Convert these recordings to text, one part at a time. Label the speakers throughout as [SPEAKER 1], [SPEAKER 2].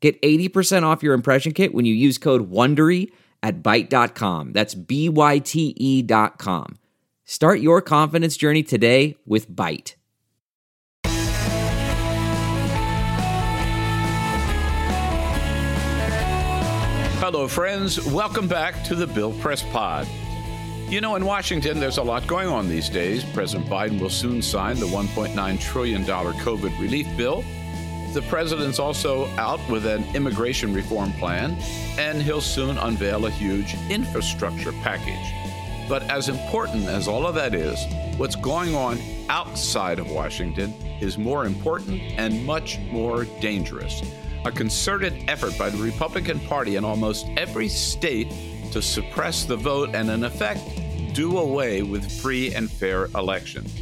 [SPEAKER 1] Get 80% off your impression kit when you use code WONDERY at Byte.com. That's B-Y-T-E dot com. Start your confidence journey today with Byte.
[SPEAKER 2] Hello, friends. Welcome back to the Bill Press Pod. You know, in Washington, there's a lot going on these days. President Biden will soon sign the $1.9 trillion COVID relief bill. The president's also out with an immigration reform plan, and he'll soon unveil a huge infrastructure package. But as important as all of that is, what's going on outside of Washington is more important and much more dangerous. A concerted effort by the Republican Party in almost every state to suppress the vote and, in effect, do away with free and fair elections.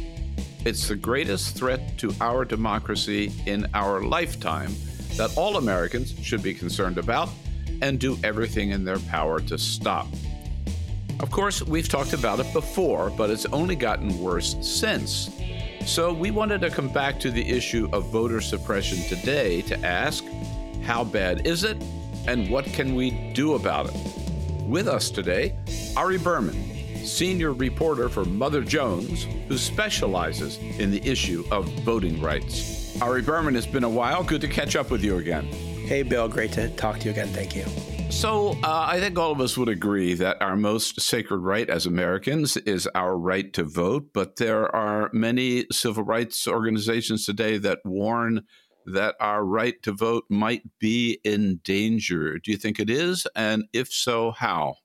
[SPEAKER 2] It's the greatest threat to our democracy in our lifetime that all Americans should be concerned about and do everything in their power to stop. Of course, we've talked about it before, but it's only gotten worse since. So we wanted to come back to the issue of voter suppression today to ask how bad is it and what can we do about it? With us today, Ari Berman, senior reporter for Mother Jones, who specializes in the issue of voting rights. Ari Berman, it's been a while. Good to catch up with you again.
[SPEAKER 3] Hey, Bill. Great to talk to you again. Thank you.
[SPEAKER 2] So, uh, I think all of us would agree that our most sacred right as Americans is our right to vote, but there are many civil rights organizations today that warn that our right to vote might be in danger. Do you think it is? And if so, how?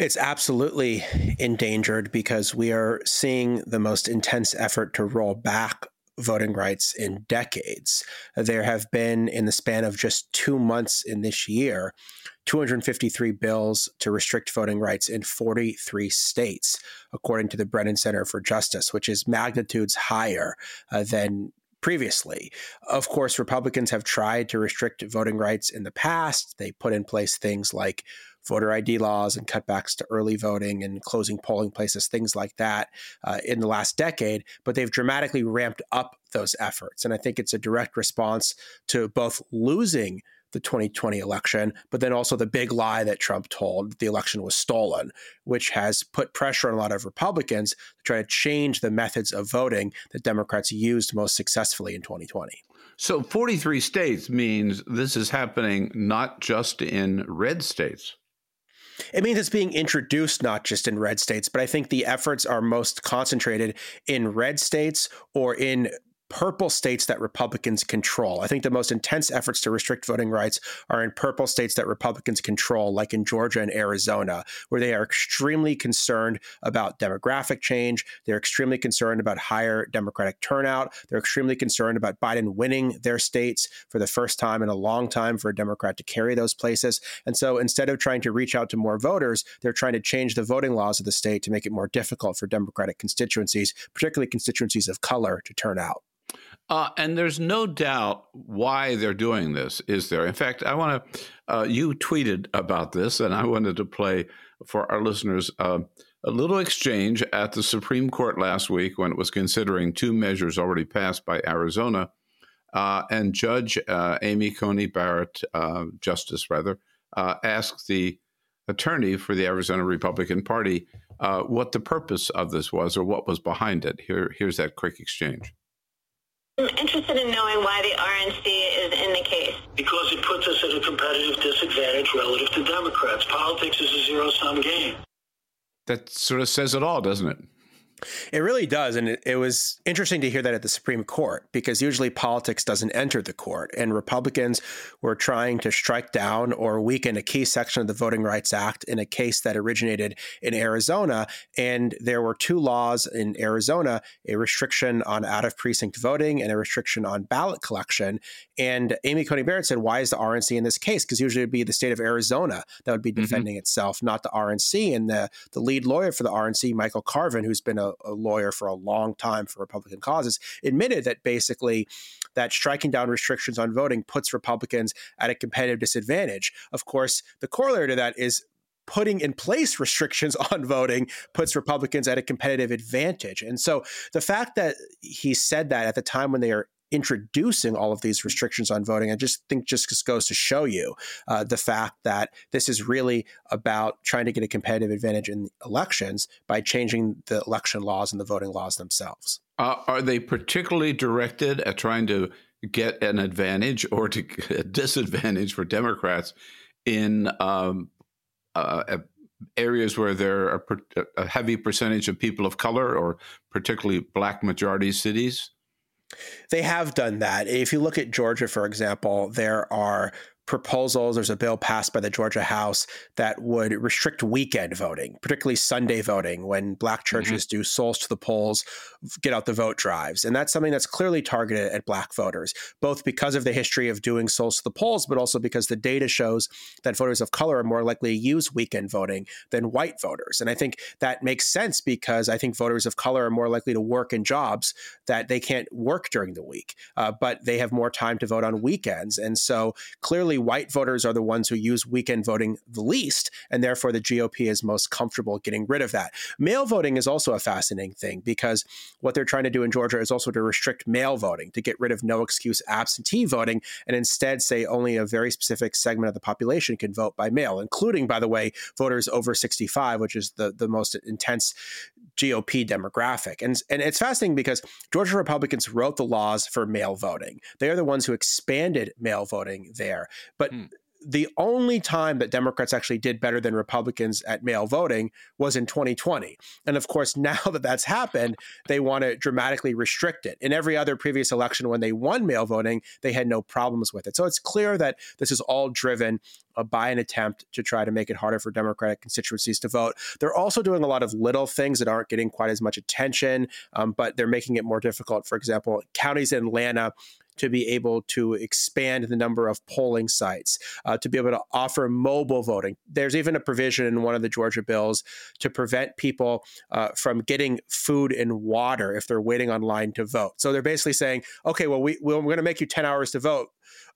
[SPEAKER 3] It's absolutely endangered because we are seeing the most intense effort to roll back voting rights in decades. There have been, in the span of just two months in this year, 253 bills to restrict voting rights in 43 states, according to the Brennan Center for Justice, which is magnitudes higher uh, than previously. Of course, Republicans have tried to restrict voting rights in the past. They put in place things like voter ID laws and cutbacks to early voting and closing polling places, things like that, uh, in the last decade. But they've dramatically ramped up those efforts. And I think it's a direct response to both losing the 2020 election, but then also the big lie that Trump told that the election was stolen, which has put pressure on a lot of Republicans to try to change the methods of voting that Democrats used most successfully in 2020.
[SPEAKER 2] So 43 states means this is happening not just in red states.
[SPEAKER 3] It means it's being introduced not just in red states, but I think the efforts are most concentrated in red states or in purple states that Republicans control. I think the most intense efforts to restrict voting rights are in purple states that Republicans control, like in Georgia and Arizona, where they are extremely concerned about demographic change. They're extremely concerned about higher Democratic turnout. They're extremely concerned about Biden winning their states for the first time in a long time for a Democrat to carry those places. And so instead of trying to reach out to more voters, they're trying to change the voting laws of the state to make it more difficult for Democratic constituencies, particularly constituencies of color, to turn out.
[SPEAKER 2] Uh, and there's no doubt why they're doing this, is there? In fact, I want to, uh, you tweeted about this, and I wanted to play for our listeners uh, a little exchange at the Supreme Court last week when it was considering two measures already passed by Arizona. Uh, and Judge uh, Amy Coney Barrett, uh, Justice rather, asked the attorney for the Arizona Republican Party what the purpose of this was or what was behind it. Here, here's that quick exchange.
[SPEAKER 4] I'm interested in knowing why the RNC is in the case.
[SPEAKER 5] Because it puts us at a competitive disadvantage relative to Democrats. Politics is a zero-sum game.
[SPEAKER 2] That sort of says it all, doesn't it?
[SPEAKER 3] It really does. And it, it, was interesting to hear that at the Supreme Court because usually politics doesn't enter the court. And Republicans were trying to strike down or weaken a key section of the Voting Rights Act in a case that originated in Arizona. And there were two laws in Arizona a restriction on out of precinct voting and a restriction on ballot collection. And Amy Coney Barrett said, Why is the RNC in this case? Because usually it'd be the state of Arizona that would be mm-hmm. defending mm-hmm. itself, not the RNC. And the, the lead lawyer for the RNC, Michael Carvin, who's been a a, lawyer for a long time for Republican causes, admitted that basically that striking down restrictions on voting puts Republicans at a competitive disadvantage. Of course, the corollary to that is putting in place restrictions on voting puts Republicans at a competitive advantage. And so the fact that he said that at the time when they are introducing all of these restrictions on voting, I just think just goes to show you uh, the fact that this is really about trying to get a competitive advantage in elections by changing the election laws and the voting laws themselves.
[SPEAKER 2] Uh, are they particularly directed at trying to get an advantage or to a disadvantage for Democrats in um, uh, areas where there are a heavy percentage of people of color or particularly black majority cities?
[SPEAKER 3] They have done that. If you look at Georgia, for example, there are proposals. There's a bill passed by the Georgia House that would restrict weekend voting, particularly Sunday voting, when black mm-hmm. churches mm-hmm. do souls to the polls, get out the vote drives. And that's something that's clearly targeted at black voters, both because of the history of doing souls to the polls, but also because the data shows that voters of color are more likely to use weekend voting than white voters. And I think that makes sense because I think voters of color are more likely to work in jobs that they can't work during the week, uh, but they have more time to vote on weekends. And so clearly, white voters are the ones who use weekend voting the least, and therefore the GOP is most comfortable getting rid of that. Mail voting is also a fascinating thing because what they're trying to do in Georgia is also to restrict mail voting, to get rid of no excuse absentee voting, and instead say only a very specific segment of the population can vote by mail, including, by the way, voters over 65, which is the, the most intense GOP demographic. And, and it's fascinating because Georgia Republicans wrote the laws for mail voting. They are the ones who expanded mail voting there. But hmm the only time that Democrats actually did better than Republicans at mail voting was in 2020. And of course, now that that's happened, they want to dramatically restrict it. In every other previous election, when they won mail voting, they had no problems with it. So it's clear that this is all driven uh, by an attempt to try to make it harder for Democratic constituencies to vote. They're also doing a lot of little things that aren't getting quite as much attention, um, but they're making it more difficult. For example, counties in Atlanta to be able to expand the number of polling sites, uh, to be able to offer mobile voting. There's even a provision in one of the Georgia bills to prevent people uh, from getting food and water if they're waiting online to vote. So they're basically saying, okay, well, we, we're going to make you 10 hours to vote.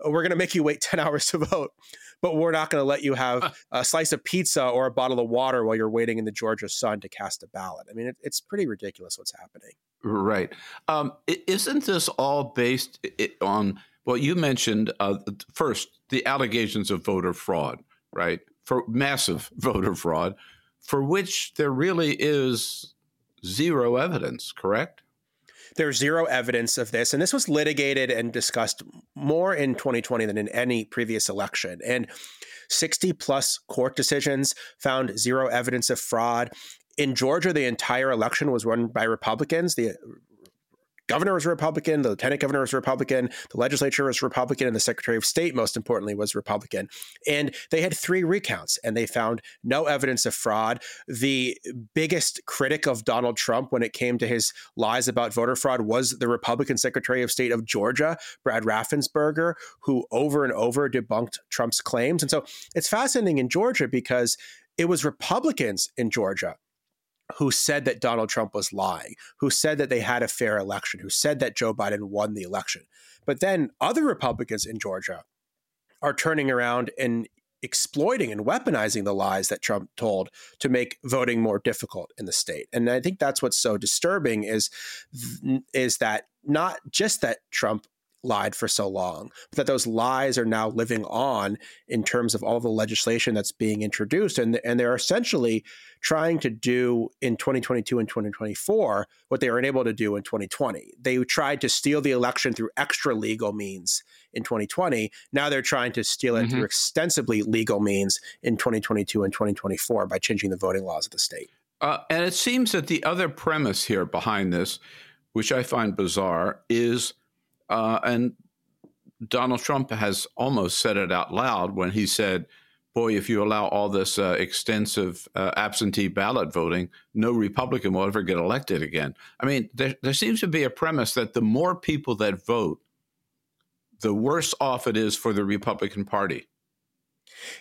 [SPEAKER 3] We're going to make you wait 10 hours to vote, but we're not going to let you have a slice of pizza or a bottle of water while you're waiting in the Georgia sun to cast a ballot. I mean, it, it's pretty ridiculous what's happening.
[SPEAKER 2] Right. Um, isn't this all based on, well, you mentioned uh, first the allegations of voter fraud, right? For massive voter fraud, for which there really is zero evidence, correct?
[SPEAKER 3] There's zero evidence of this. And this was litigated and discussed more in 2020 than in any previous election. And 60 plus court decisions found zero evidence of fraud in Georgia, the entire election was run by Republicans. The governor was Republican, the lieutenant governor was Republican, the legislature was Republican, and the secretary of state, most importantly, was Republican. And they had three recounts and they found no evidence of fraud. The biggest critic of Donald Trump when it came to his lies about voter fraud was the Republican secretary of state of Georgia, Brad Raffensperger, who over and over debunked Trump's claims. And so it's fascinating in Georgia because it was Republicans in Georgia who said that Donald Trump was lying, who said that they had a fair election, who said that Joe Biden won the election. But then other Republicans in Georgia are turning around and exploiting and weaponizing the lies that Trump told to make voting more difficult in the state. And I think that's what's so disturbing is is that not just that Trump lied for so long, but that those lies are now living on in terms of all the legislation that's being introduced. And, and they're essentially trying to do in 2022 and 2024 what they were unable to do in 2020. They tried to steal the election through extra legal means in 2020. Now they're trying to steal it mm-hmm. through extensively legal means in 2022 and 2024 by changing the voting laws of the state.
[SPEAKER 2] Uh, and it seems that the other premise here behind this, which I find bizarre, is, uh, and Donald Trump has almost said it out loud when he said, boy, if you allow all this uh, extensive uh, absentee ballot voting, no Republican will ever get elected again. I mean, there, there seems to be a premise that the more people that vote, the worse off it is for the Republican Party.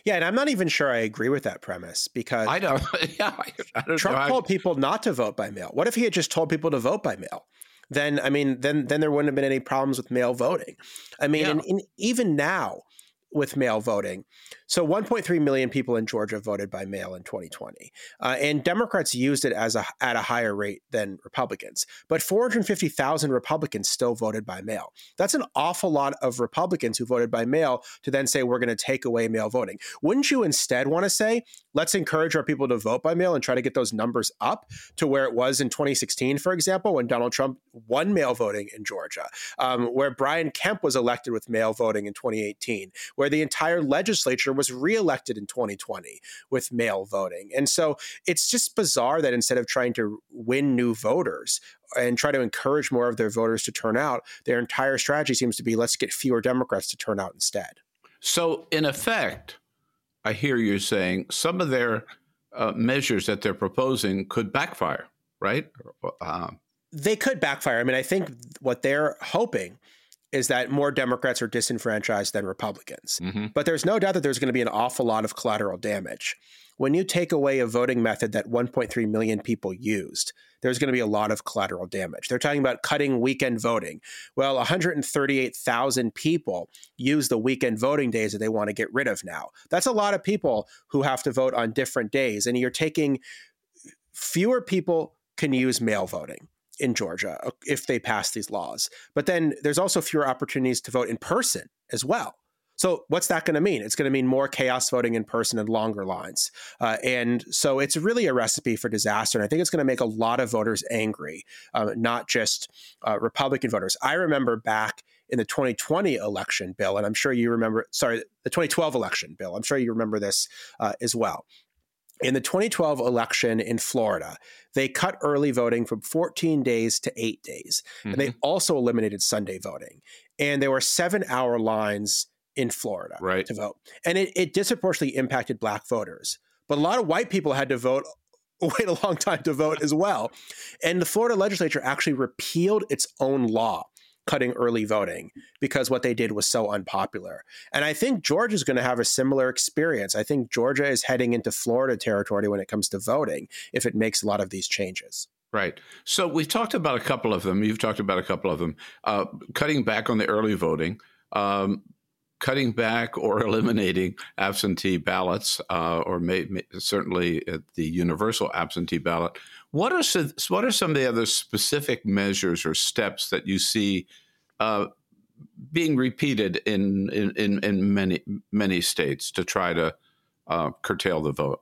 [SPEAKER 3] Yeah, and I'm not even sure I agree with that premise because
[SPEAKER 2] I don't. Yeah, I don't
[SPEAKER 3] Trump
[SPEAKER 2] know.
[SPEAKER 3] told people not to vote by mail. What if he had just told people to vote by mail? Then I mean, then then there wouldn't have been any problems with mail voting. I mean,
[SPEAKER 2] Yeah.
[SPEAKER 3] and, and even now with mail voting, so 1.3 million people in Georgia voted by mail in 2020, uh, and Democrats used it as a at a higher rate than Republicans. But 450,000 Republicans still voted by mail. That's an awful lot of Republicans who voted by mail to then say we're going to take away mail voting. Wouldn't you instead want to say let's encourage our people to vote by mail and try to get those numbers up to where it was in 2016, for example, when Donald Trump won mail voting in Georgia, um, where Brian Kemp was elected with mail voting in 2018, where the entire legislature was reelected in 2020 with mail voting. And so it's just bizarre that instead of trying to win new voters, and try to encourage more of their voters to turn out, their entire strategy seems to be let's get fewer Democrats to turn out instead.
[SPEAKER 2] So, in effect, I hear you saying some of their uh, measures that they're proposing could backfire, right? Um,
[SPEAKER 3] they could backfire. I mean, I think what they're hoping is that more Democrats are disenfranchised than Republicans.
[SPEAKER 2] mhm.
[SPEAKER 3] But there's no doubt that there's going to be an awful lot of collateral damage. When you take away a voting method that 1.3 million people used, there's going to be a lot of collateral damage. They're talking about cutting weekend voting. Well, 138,000 people use the weekend voting days that they want to get rid of now. That's a lot of people who have to vote on different days. And you're taking fewer people can use mail voting in Georgia uh, if they pass these laws. But then there's also fewer opportunities to vote in person as well. So what's that going to mean? It's going to mean more chaos voting in person and longer lines. Uh, and so it's really a recipe for disaster. And I think it's going to make a lot of voters angry, uh, not just uh, Republican voters. I remember back in the 2020 election, Bill, and I'm sure you remember, sorry, the 2012 election, Bill. I'm sure you remember this uh, as well. In the 2012 election in Florida, they cut early voting from 14 days to eight days. And they mm-hmm. also eliminated Sunday voting. And there were seven hour lines in Florida
[SPEAKER 2] Right.
[SPEAKER 3] to vote. And it, it disproportionately impacted black voters. But a lot of white people had to vote, wait a long time to vote as well. And the Florida legislature actually repealed its own law cutting early voting because what they did was so unpopular. And I think Georgia is going to have a similar experience. I think Georgia is heading into Florida territory when it comes to voting if it makes a lot of these changes.
[SPEAKER 2] Right. So we've talked about a couple of them. You've talked about a couple of them. Uh, cutting back on the early voting, um, cutting back or eliminating absentee ballots, uh, or may, may, certainly uh, the universal absentee ballot. What are some, what are some of the other specific measures or steps that you see uh, being repeated in, in, in, in many many states to try to uh, curtail the vote?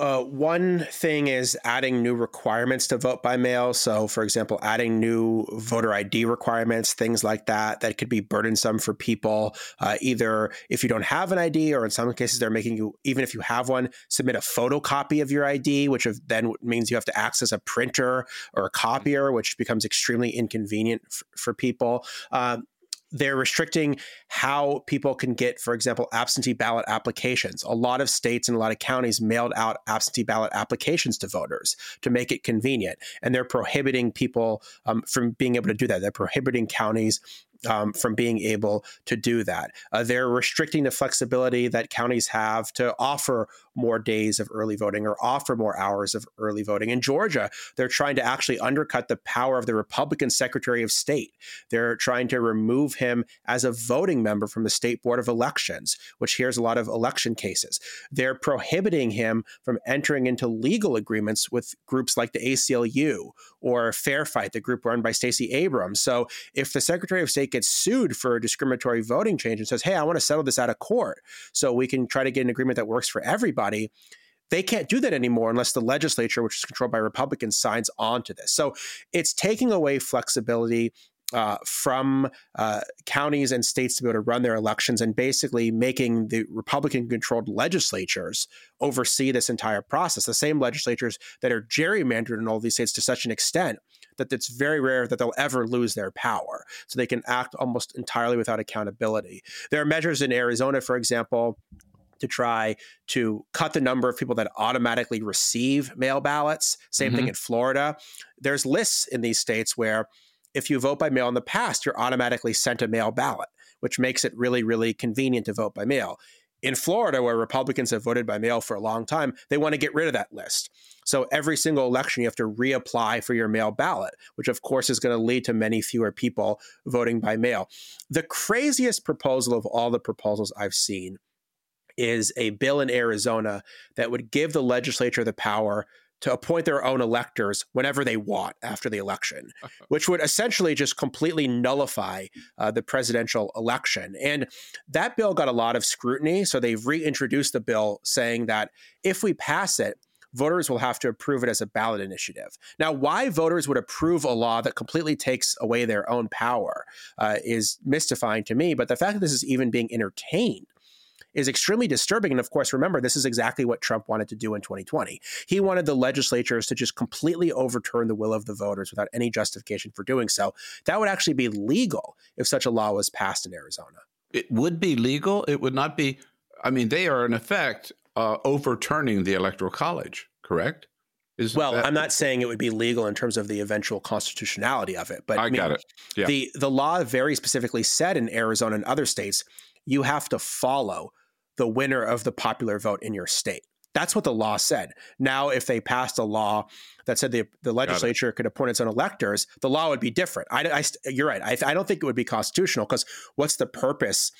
[SPEAKER 3] Uh, one thing is adding new requirements to vote by mail. So, for example, adding new voter ID requirements, things like that, that could be burdensome for people. Uh, either if you don't have an ID, or in some cases, they're making you, even if you have one, submit a photocopy of your ID, which then means you have to access a printer or a copier, which becomes extremely inconvenient f- for people. Um, they're restricting how people can get, for example, absentee ballot applications. A lot of states and a lot of counties mailed out absentee ballot applications to voters to make it convenient. And they're prohibiting people um, from being able to do that. They're prohibiting counties um, from being able to do that. Uh, they're restricting the flexibility that counties have to offer more days of early voting or offer more hours of early voting. In Georgia, they're trying to actually undercut the power of the Republican Secretary of State. They're trying to remove him as a voting member from the State Board of Elections, which hears a lot of election cases. They're prohibiting him from entering into legal agreements with groups like the ACLU or Fair Fight, the group run by Stacey Abrams. So if the Secretary of State gets sued for a discriminatory voting change and says, hey, I want to settle this out of court so we can try to get an agreement that works for everybody, they can't do that anymore unless the legislature, which is controlled by Republicans, signs on to this. So it's taking away flexibility uh, from uh, counties and states to be able to run their elections and basically making the Republican controlled legislatures oversee this entire process. The same legislatures that are gerrymandered in all these states to such an extent that it's very rare that they'll ever lose their power. So they can act almost entirely without accountability. There are measures in Arizona, for example, to try to cut the number of people that automatically receive mail ballots. Same mm-hmm. thing in Florida. There's lists in these states where if you vote by mail in the past, you're automatically sent a mail ballot, which makes it really, really convenient to vote by mail. In Florida, where Republicans have voted by mail for a long time, they want to get rid of that list. So every single election, you have to reapply for your mail ballot, which of course is going to lead to many fewer people voting by mail. The craziest proposal of all the proposals I've seen is a bill in Arizona that would give the legislature the power to appoint their own electors whenever they want after the election, which would essentially just completely nullify uh, the presidential election. And that bill got a lot of scrutiny. So they've reintroduced the bill saying that if we pass it, voters will have to approve it as a ballot initiative. Now, why voters would approve a law that completely takes away their own power uh, is mystifying to me. But the fact that this is even being entertained is extremely disturbing. And of course, remember, this is exactly what Trump wanted to do in 2020. He wanted the legislatures to just completely overturn the will of the voters without any justification for doing so. That would actually be legal if such a law was passed in Arizona.
[SPEAKER 2] It would be legal. It would not be. I mean, they are in effect uh, overturning the Electoral College, correct?
[SPEAKER 3] Is well, that- I'm not saying it would be legal in terms of the eventual constitutionality of it, but
[SPEAKER 2] I, I mean, got it.
[SPEAKER 3] Yeah. The the law very specifically said in Arizona and other states, you have to follow the winner of the popular vote in your state. That's what the law said. Now, if they passed a law that said the, the legislature could appoint its own electors, the law would be different. I, I you're right. I, I don't think it would be constitutional because what's the purpose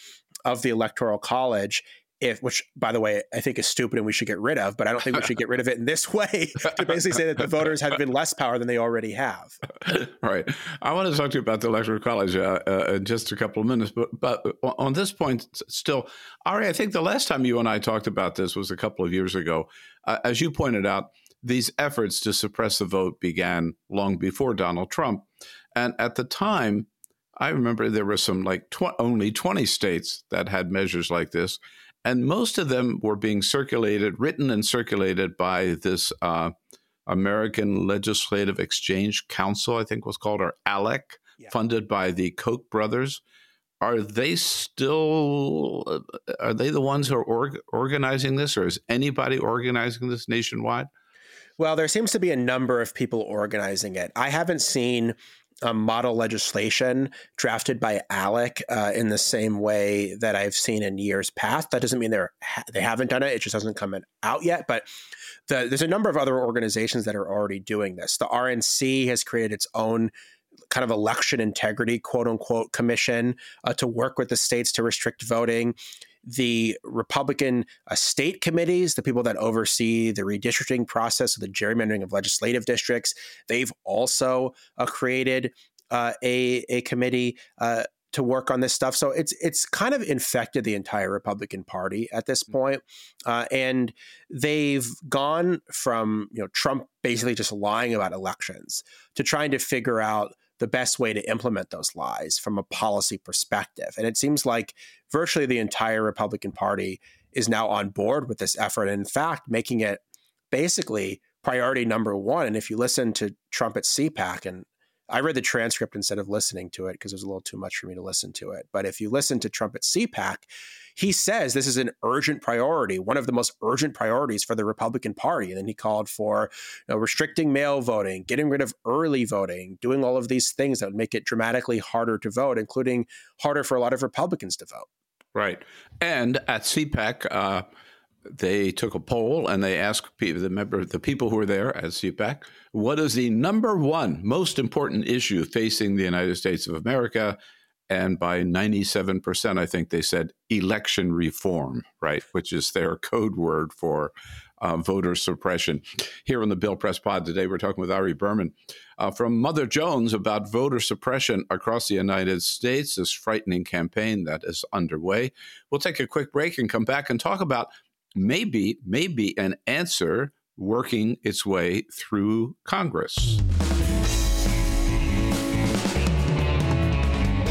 [SPEAKER 3] of the electoral college if which by the way i think is stupid and we should get rid of but i don't think we should get rid of it in this way to basically say that the voters have been less power than they already have.
[SPEAKER 2] Right. I want to talk to you about the electoral college uh, uh, in just a couple of minutes but but on this point still ari i think the last time you and i talked about this was a couple of years ago. Uh, as you pointed out these efforts to suppress the vote began long before donald trump. And at the time I remember there were some like tw- only 20 states that had measures like this and most of them were being circulated, written and circulated by this uh, American Legislative Exchange Council, I think was called, or ALEC, yeah. funded by the Koch brothers. Are they still? Uh, are they the ones who are org- organizing this, or is anybody organizing this nationwide?
[SPEAKER 3] Well, there seems to be a number of people organizing it. I haven't seen um, model legislation drafted by ALEC uh, in the same way that I've seen in years past. That doesn't mean they're they haven't done it; it just hasn't come out yet. But the, there's a number of other organizations that are already doing this. The RNC has created its own kind of election integrity quote unquote commission uh, to work with the states to restrict voting the Republican uh, state committees, the people that oversee the redistricting process of the gerrymandering of legislative districts, they've also uh, created uh, a, a committee uh, to work on this stuff. So it's it's kind of infected the entire Republican Party at this mm. point. Uh, and they've gone from you know Trump basically just lying about elections to trying to figure out the best way to implement those lies from a policy perspective. And it seems like virtually the entire Republican Party is now on board with this effort. And in fact, making it basically priority number one. And if you listen to Trump at CPAC, and I read the transcript instead of listening to it because it was a little too much for me to listen to it. But if you listen to Trump at CPAC, he says this is an urgent priority, one of the most urgent priorities for the Republican Party. And then he called for you know, restricting mail voting, getting rid of early voting, doing all of these things that would make it dramatically harder to vote, including harder for a lot of Republicans to vote.
[SPEAKER 2] Right. And at CPAC, uh, they took a poll and they asked people, the member, the people who were there at CPAC, what is the number one most important issue facing the United States of America? And by 97%, I think they said election reform, right? Which is their code word for uh, voter suppression. Here on the Bill Press Pod today, we're talking with Ari Berman uh, from Mother Jones about voter suppression across the United States, this frightening campaign that is underway. We'll take a quick break and come back and talk about maybe, maybe an answer working its way through Congress.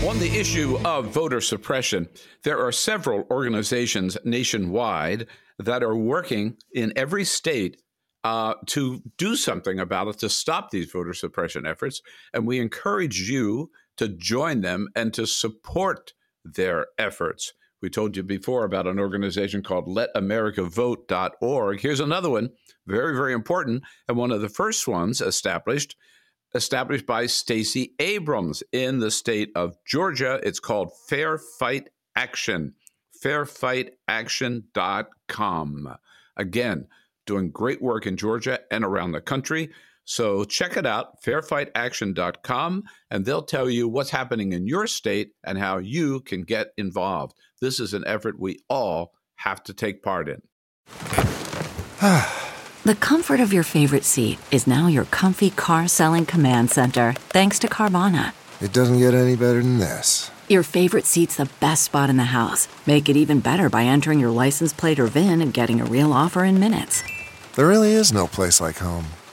[SPEAKER 2] On the issue of voter suppression, there are several organizations nationwide that are working in every state uh, to do something about it to stop these voter suppression efforts. And we encourage you to join them and to support their efforts. We told you before about an organization called letamericavote.org. Here's another one, very, very important, and one of the first ones established established by Stacey Abrams in the state of Georgia. It's called Fair Fight Action, fairfightaction.com. Again, doing great work in Georgia and around the country. So check it out, fairfightaction.com, and they'll tell you what's happening in your state and how you can get involved. This is an effort we all have to take part in.
[SPEAKER 6] the comfort of your favorite seat is now your comfy car selling command center, thanks to Carvana.
[SPEAKER 7] It doesn't get any better than this.
[SPEAKER 6] Your favorite seat's the best spot in the house. Make it even better by entering your license plate or VIN and getting a real offer in minutes.
[SPEAKER 7] There really is no place like home.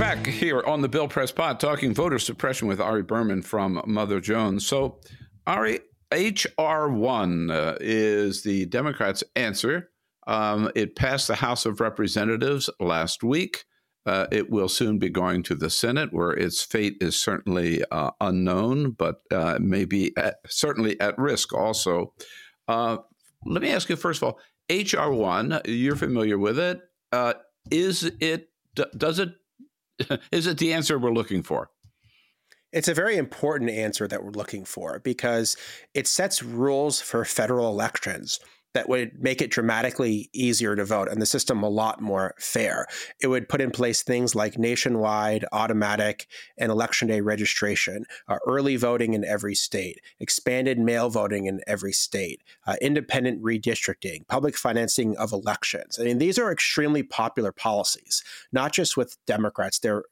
[SPEAKER 2] Back here on the Bill Press Pod talking voter suppression with Ari Berman from Mother Jones. So, Ari, HR1 uh, is the Democrats' answer. Um, it passed the House of Representatives last week. Uh, it will soon be going to the Senate, where its fate is certainly uh, unknown, but uh, maybe at, certainly at risk also. Uh, let me ask you first of all, HR one, you're familiar with it. Uh, is it? Does it is it the answer we're looking for?
[SPEAKER 3] It's a very important answer that we're looking for because it sets rules for federal elections that would make it dramatically easier to vote and the system a lot more fair. It would put in place things like nationwide, automatic, and election day registration, uh, early voting in every state, expanded mail voting in every state, uh, independent redistricting, public financing of elections. I mean, these are extremely popular policies, not just with Democrats, they're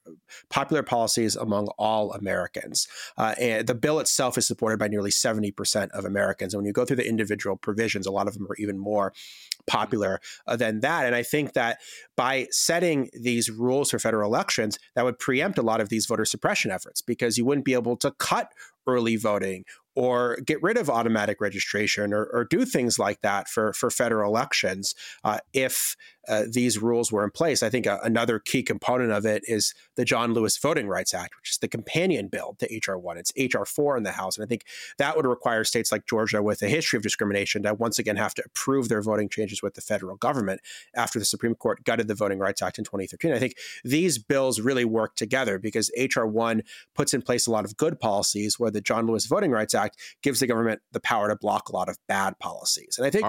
[SPEAKER 3] popular policies among all Americans. Uh, and the bill itself is supported by nearly 70% of Americans. And when you go through the individual provisions, a lot of them or even more popular uh, than that. And I think that by setting these rules for federal elections, that would preempt a lot of these voter suppression efforts because you wouldn't be able to cut early voting or get rid of automatic registration or, or do things like that for, for federal elections uh, if uh, these rules were in place. I think a, another key component of it is the John Lewis Voting Rights Act, which is the companion bill to HR1. It's HR4 in the House. And I think that would require states like Georgia with a history of discrimination to once again have to approve their voting changes with the federal government after the Supreme Court gutted the Voting Rights Act in 2013. I think these bills really work together because HR1 puts in place a lot of good policies where the John Lewis Voting Rights Act gives the government the power to block a lot of bad policies. And I think.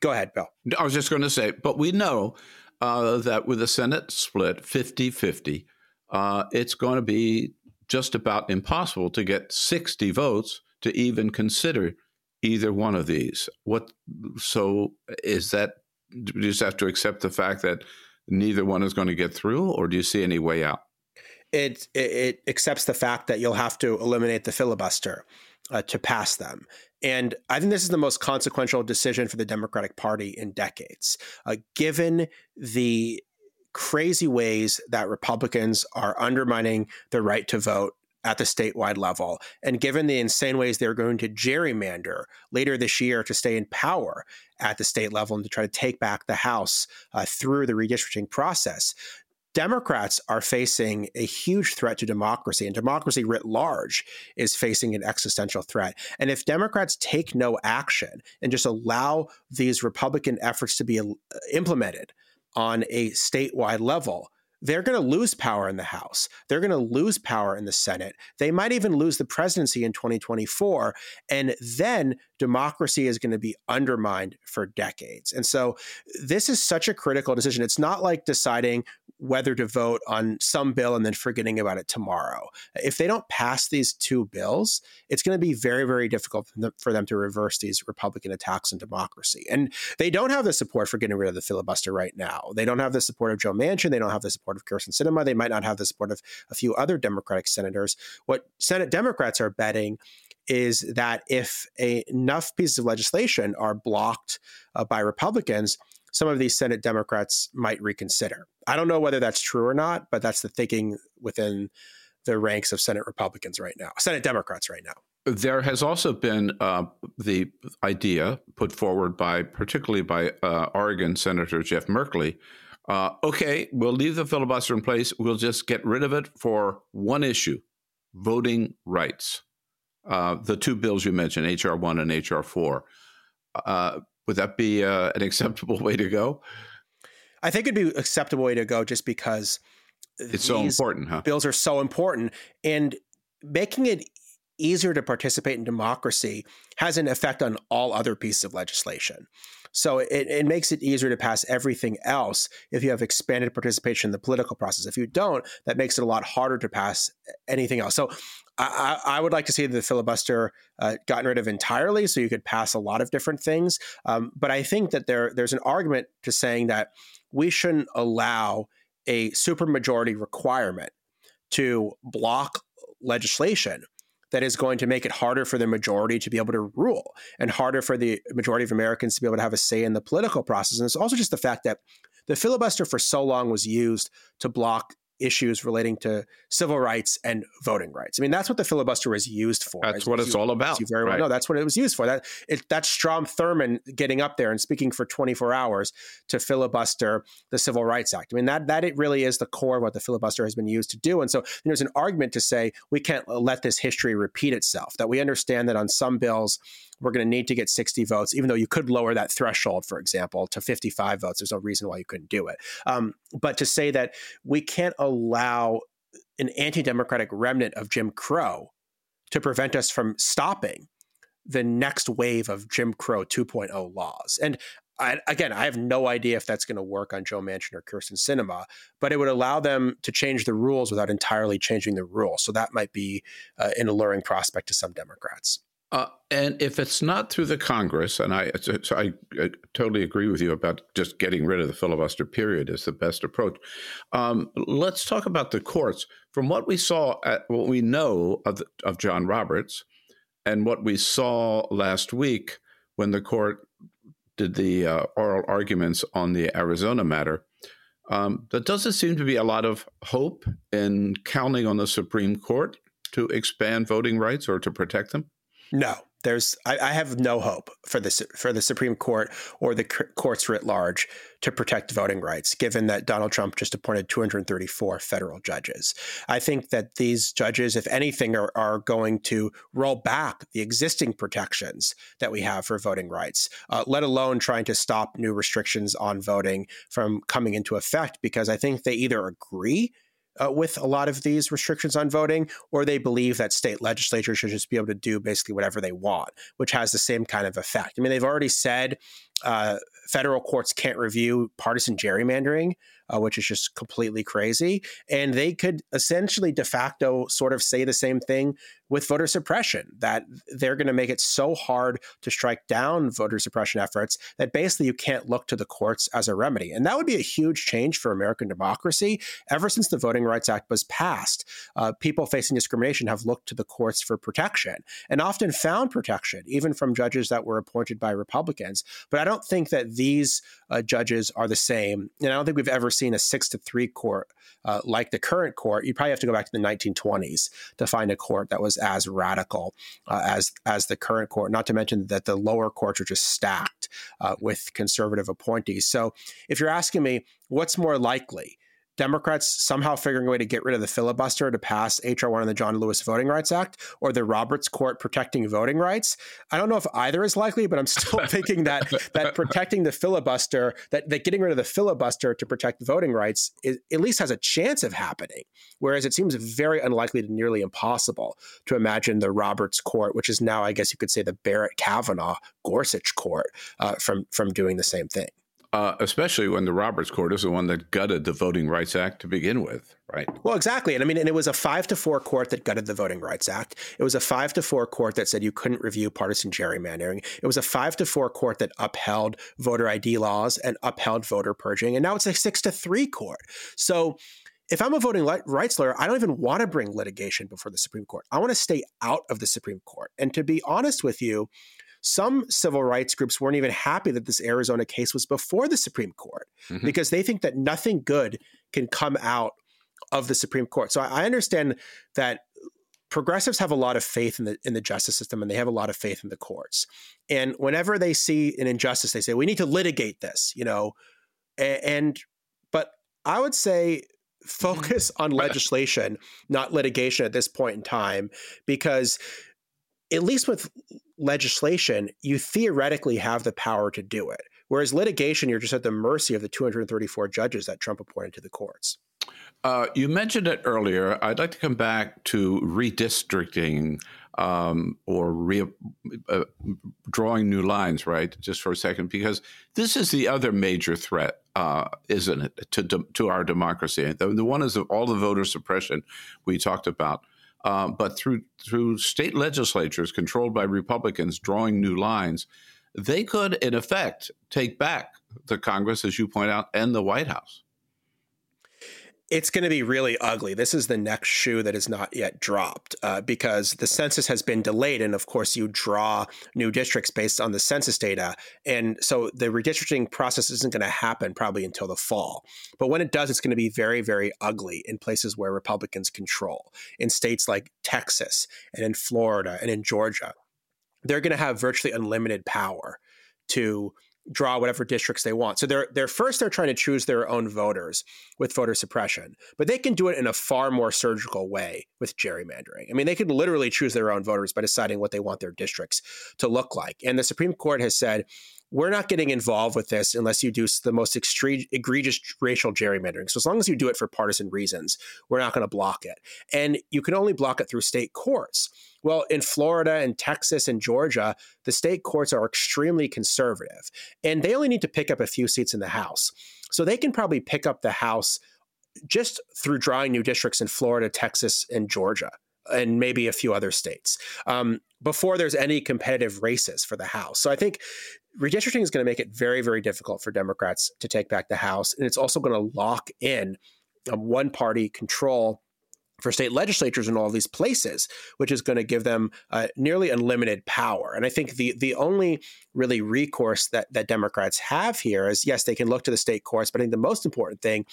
[SPEAKER 3] Go ahead, Bill.
[SPEAKER 2] I was just going to say, but we know uh, that with the Senate split 50 50, uh, it's going to be just about impossible to get 60 votes to even consider either one of these. What so is that? Do you just have to accept the fact that neither one is going to get through, or do you see any way out?
[SPEAKER 3] It it, it accepts the fact that you'll have to eliminate the filibuster uh, to pass them. And I think this is the most consequential decision for the Democratic Party in decades, uh, given the crazy ways that Republicans are undermining the right to vote at the statewide level. And given the insane ways they're going to gerrymander later this year to stay in power at the state level and to try to take back the House uh, through the redistricting process, Democrats are facing a huge threat to democracy, and democracy writ large is facing an existential threat. And if Democrats take no action and just allow these Republican efforts to be uh, implemented on a statewide level, they're going to lose power in the House. They're going to lose power in the Senate. They might even lose the presidency in 2024. And then democracy is going to be undermined for decades. And so this is such a critical decision. It's not like deciding whether to vote on some bill and then forgetting about it tomorrow. If they don't pass these two bills, it's going to be very, very difficult for them to reverse these Republican attacks on democracy. And they don't have the support for getting rid of the filibuster right now. They don't have the support of Joe Manchin. They don't have the support of Kyrsten Sinema. They might not have the support of a few other Democratic senators. What Senate Democrats are betting is that if a, enough pieces of legislation are blocked uh, by Republicans, some of these Senate Democrats might reconsider. I don't know whether that's true or not, but that's the thinking within the ranks of Senate Republicans right now, Senate Democrats right now.
[SPEAKER 2] There has also been uh, the idea put forward by, particularly by uh, Oregon Senator Jeff Merkley. Uh, okay, we'll leave the filibuster in place. We'll just get rid of it for one issue voting rights. Uh, the two bills you mentioned, H.R. 1 and H.R. 4. Uh, would that be uh, an acceptable way to go?
[SPEAKER 3] I think it'd be an acceptable way to go just because
[SPEAKER 2] it's so important, huh?
[SPEAKER 3] Bills are so important. And making it easier to participate in democracy has an effect on all other pieces of legislation. So it, it makes it easier to pass everything else if you have expanded participation in the political process. If you don't, that makes it a lot harder to pass anything else. So I, I, would like to see the filibuster uh, gotten rid of entirely, so you could pass a lot of different things. Um, but I think that there there's an argument to saying that we shouldn't allow a supermajority requirement to block legislation that is going to make it harder for the majority to be able to rule and harder for the majority of Americans to be able to have a say in the political process. And it's also just the fact that the filibuster for so long was used to block issues relating to civil rights and voting rights. I mean, that's what the filibuster was used for.
[SPEAKER 2] That's what it's you, all about.
[SPEAKER 3] You very right. well know that's what it was used for. That it, that's Strom Thurmond getting up there and speaking for 24 hours to filibuster the Civil Rights Act. I mean, that that it really is the core of what the filibuster has been used to do. And so there's an argument to say we can't let this history repeat itself. That we understand that on some bills we're going to need to get 60 votes, even though you could lower that threshold, for example, to 55 votes. There's no reason why you couldn't do it. Um, but to say that we can't allow an anti democratic remnant of Jim Crow to prevent us from stopping the next wave of Jim Crow 2.0 laws. And I, again, I have no idea if that's going to work on Joe Manchin or Kyrsten Sinema, but it would allow them to change the rules without entirely changing the rules. So that might be uh, an alluring prospect to some Democrats.
[SPEAKER 2] Uh, and if it's not through the Congress, and I, so I, I, totally agree with you about just getting rid of the filibuster period is the best approach. Um, let's talk about the courts. From what we saw, at, what we know of, of John Roberts, and what we saw last week when the court did the uh, oral arguments on the Arizona matter, um, there doesn't seem to be a lot of hope in counting on the Supreme Court to expand voting rights or to protect them.
[SPEAKER 3] No, there's I, I, have no hope for the for the Supreme Court or the courts writ large to protect voting rights, given that Donald Trump just appointed 234 federal judges. I think that these judges, if anything, are, are going to roll back the existing protections that we have for voting rights, uh, let alone trying to stop new restrictions on voting from coming into effect, because I think they either agree uh, with a lot of these restrictions on voting, or they believe that state legislatures should just be able to do basically whatever they want, which has the same kind of effect. I mean, they've already said uh, federal courts can't review partisan gerrymandering uh, which is just completely crazy. And they could essentially de facto sort of say the same thing with voter suppression that they're going to make it so hard to strike down voter suppression efforts that basically you can't look to the courts as a remedy. And that would be a huge change for American democracy. Ever since the Voting Rights Act was passed, uh, people facing discrimination have looked to the courts for protection and often found protection, even from judges that were appointed by Republicans. But I don't think that these uh, judges are the same. And I don't think we've ever seen a six to three court uh, like the current court. You probably have to go back to the 1920s to find a court that was as radical uh, as as the current court. Not to mention that the lower courts are just stacked uh, with conservative appointees. So if you're asking me, what's more likely? Democrats somehow figuring a way to get rid of the filibuster to pass H.R. 1 and the John Lewis Voting Rights Act or the Roberts Court protecting voting rights. I don't know if either is likely, but I'm still thinking that that protecting the filibuster, that, that getting rid of the filibuster to protect voting rights is, at least has a chance of happening. Whereas it seems very unlikely to nearly impossible to imagine the Roberts Court, which is now, I guess you could say, the Barrett Kavanaugh Gorsuch Court, uh, from from doing the same thing.
[SPEAKER 2] Uh, especially when the Roberts Court is the one that gutted the Voting Rights Act to begin with, right?
[SPEAKER 3] Well, exactly. And I mean, and it was a five to four court that gutted the Voting Rights Act. It was a five to four court that said you couldn't review partisan gerrymandering. It was a five to four court that upheld voter ID laws and upheld voter purging. And now it's a six to three court. So if I'm a voting rights lawyer, I don't even want to bring litigation before the Supreme Court. I want to stay out of the Supreme Court. And to be honest with you, some civil rights groups weren't even happy that this Arizona case was before the Supreme Court mm-hmm. because they think that nothing good can come out of the Supreme Court. So I understand that progressives have a lot of faith in the in the justice system and they have a lot of faith in the courts. And whenever they see an injustice, they say we need to litigate this, you know. And, and but I would say focus on legislation, not litigation at this point in time, because at least with legislation, you theoretically have the power to do it. Whereas litigation, you're just at the mercy of the 234 judges that Trump appointed to the courts.
[SPEAKER 2] Uh, you mentioned it earlier. I'd like to come back to redistricting um, or re- uh, drawing new lines, right? Just for a second, because this is the other major threat, uh, isn't it, to, to our democracy? The, the one is all the voter suppression we talked about. Uh, but through through state legislatures controlled by Republicans drawing new lines, they could, in effect, take back the Congress, as you point out, and the White House
[SPEAKER 3] it's going to be really ugly. This is the next shoe that is not yet dropped uh, because the census has been delayed. And of course, you draw new districts based on the census data. And so the redistricting process isn't going to happen probably until the fall. But when it does, it's going to be very, very ugly in places where Republicans control, in states like Texas and in Florida and in Georgia. They're going to have virtually unlimited power to draw whatever districts they want. So they're they're first they're trying to choose their own voters with voter suppression, but they can do it in a far more surgical way with gerrymandering. I mean, they could literally choose their own voters by deciding what they want their districts to look like. And the Supreme Court has said we're not getting involved with this unless you do the most egregious racial gerrymandering. So as long as you do it for partisan reasons, we're not going to block it. And you can only block it through state courts. Well, in Florida and Texas and Georgia, the state courts are extremely conservative, and they only need to pick up a few seats in the House. So they can probably pick up the House just through drawing new districts in Florida, Texas, and Georgia and maybe a few other states um, before there's any competitive races for the House. So I think redistricting is going to make it very, very difficult for Democrats to take back the House. And it's also going to lock in um, one party control for state legislatures in all these places, which is going to give them uh, nearly unlimited power. And I think the the only really recourse that that Democrats have here is yes, they can look to the state courts, but I think the most important thing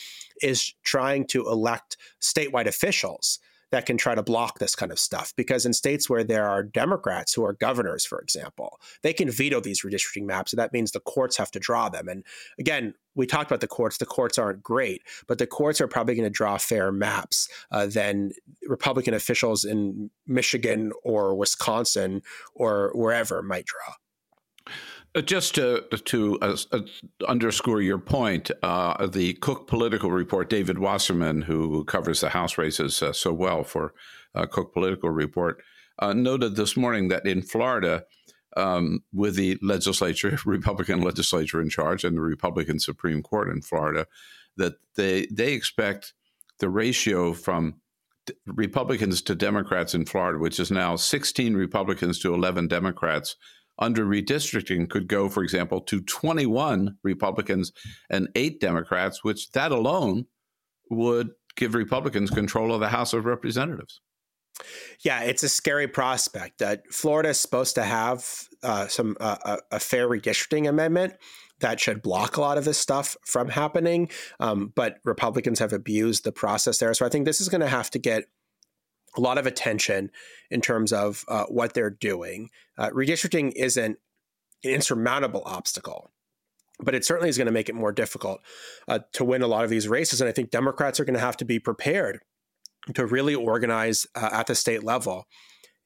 [SPEAKER 3] is trying to elect statewide officials that can try to block this kind of stuff. Because in states where there are Democrats who are governors, for example, they can veto these redistricting maps. And that means the courts have to draw them. And again, we talked about the courts. The courts aren't great, but the courts are probably going to draw fair maps uh, than Republican officials in Michigan or Wisconsin or wherever might draw.
[SPEAKER 2] Uh, just to to uh, uh, underscore your point, uh, the Cook Political Report, David Wasserman, who covers the House races uh, so well for uh, Cook Political Report, noted this morning that in Florida, um, with the legislature, Republican legislature in charge, and the Republican Supreme Court in Florida, that they they expect the ratio from Republicans to Democrats in Florida, which is now 16 Republicans to 11 Democrats under redistricting could go, for example, to 21 Republicans and eight Democrats, which that alone would give Republicans control of the House of Representatives.
[SPEAKER 3] Yeah, it's a scary prospect. That Florida is supposed to have uh, some uh, a fair redistricting amendment that should block a lot of this stuff from happening. Um, but Republicans have abused the process there, so I think this is going to have to get a lot of attention in terms of uh, what they're doing. Uh, redistricting isn't an insurmountable obstacle, but it certainly is going to make it more difficult uh, to win a lot of these races. And I think Democrats are going to have to be prepared to really organize uh, at the state level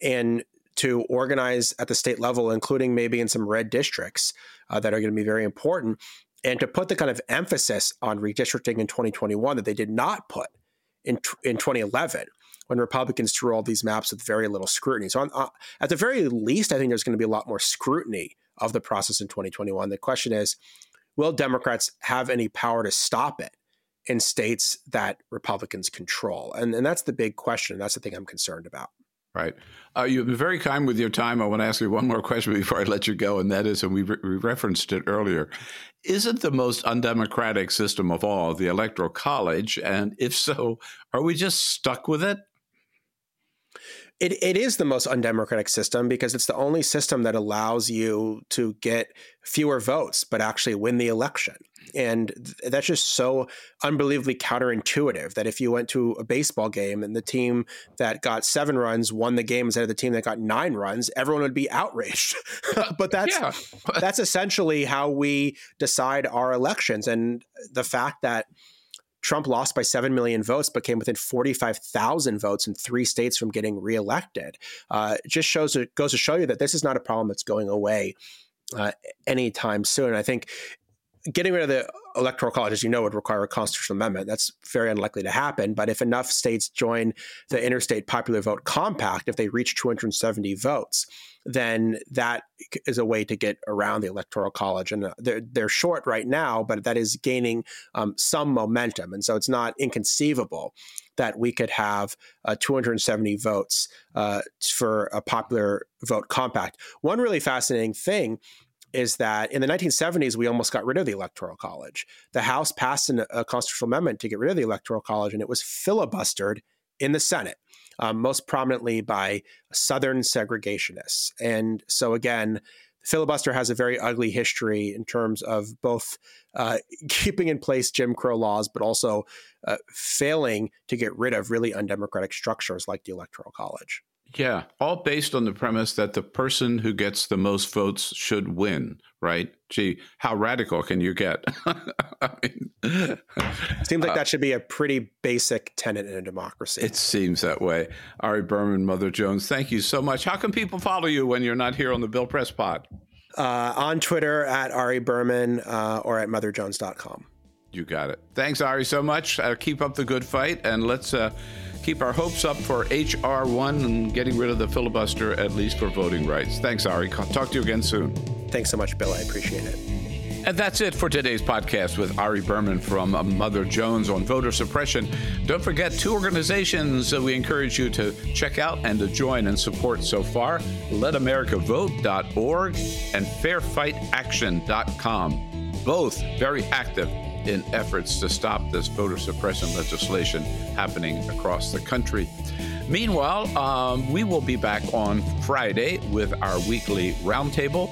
[SPEAKER 3] and to organize at the state level, including maybe in some red districts uh, that are going to be very important, and to put the kind of emphasis on redistricting in 2021 that they did not put in, in 2011 when Republicans drew all these maps with very little scrutiny. So, on, uh, at the very least, I think there's going to be a lot more scrutiny of the process in 2021. The question is, will Democrats have any power to stop it in states that Republicans control? And, and that's the big question. That's the thing I'm concerned about.
[SPEAKER 2] Right. Uh, you've been very kind with your time. I want to ask you one more question before I let you go, and that is, and we, re- we referenced it earlier, is it the most undemocratic system of all, the Electoral College? And if so, are we just stuck with it?
[SPEAKER 3] It, it is the most undemocratic system because it's the only system that allows you to get fewer votes but actually win the election. And th- that's just so unbelievably counterintuitive that if you went to a baseball game and the team that got seven runs won the game instead of the team that got nine runs, everyone would be outraged. but that's yeah. that's essentially how we decide our elections. And the fact that Trump lost by 7 million votes, but came within 45,000 votes in three states from getting reelected. Uh, just shows it goes to show you that this is not a problem that's going away uh, anytime soon. I think getting rid of the electoral college, as you know, would require a constitutional amendment. That's very unlikely to happen. But if enough states join the interstate popular vote compact, if they reach 270 votes, then that is a way to get around the electoral college. And uh, they're, they're short right now, but that is gaining um, some momentum. And so it's not inconceivable that we could have uh, 270 votes uh, for a popular vote compact. One really fascinating thing is that in the 1970s, we almost got rid of the Electoral College. The House passed an, a constitutional amendment to get rid of the Electoral College, and it was filibustered in the Senate, um, most prominently by Southern segregationists. And so, again, the filibuster has a very ugly history in terms of both uh, keeping in place Jim Crow laws, but also uh, failing to get rid of really undemocratic structures like the Electoral College.
[SPEAKER 2] Yeah, all based on the premise that the person who gets the most votes should win, right? Gee, how radical can you get? I
[SPEAKER 3] mean, seems like uh, that should be a pretty basic tenet in a democracy.
[SPEAKER 2] It seems that way. Ari Berman, Mother Jones, thank you so much. How can people follow you when you're not here on the Bill Press Pod?
[SPEAKER 3] Uh, on Twitter at Ari Berman uh, or at motherjones.com.
[SPEAKER 2] You got it. Thanks, Ari, so much. Uh, keep up the good fight, and let's uh, keep our hopes up for HR1 and getting rid of the filibuster, at least for voting rights. Thanks, Ari. Talk to you again soon.
[SPEAKER 3] Thanks so much, Bill. I appreciate it.
[SPEAKER 2] And that's it for today's podcast with Ari Berman from Mother Jones on voter suppression. Don't forget two organizations that we encourage you to check out and to join and support so far letamericavote.org and fairfightaction.com. Both very active in efforts to stop this voter suppression legislation happening across the country. Meanwhile, um, we will be back on Friday with our weekly roundtable.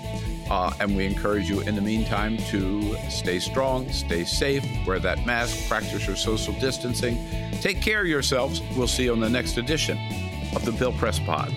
[SPEAKER 2] Uh, and we encourage you in the meantime to stay strong, stay safe, wear that mask, practice your social distancing. Take care of yourselves. We'll see you on the next edition of the Bill Press Pod.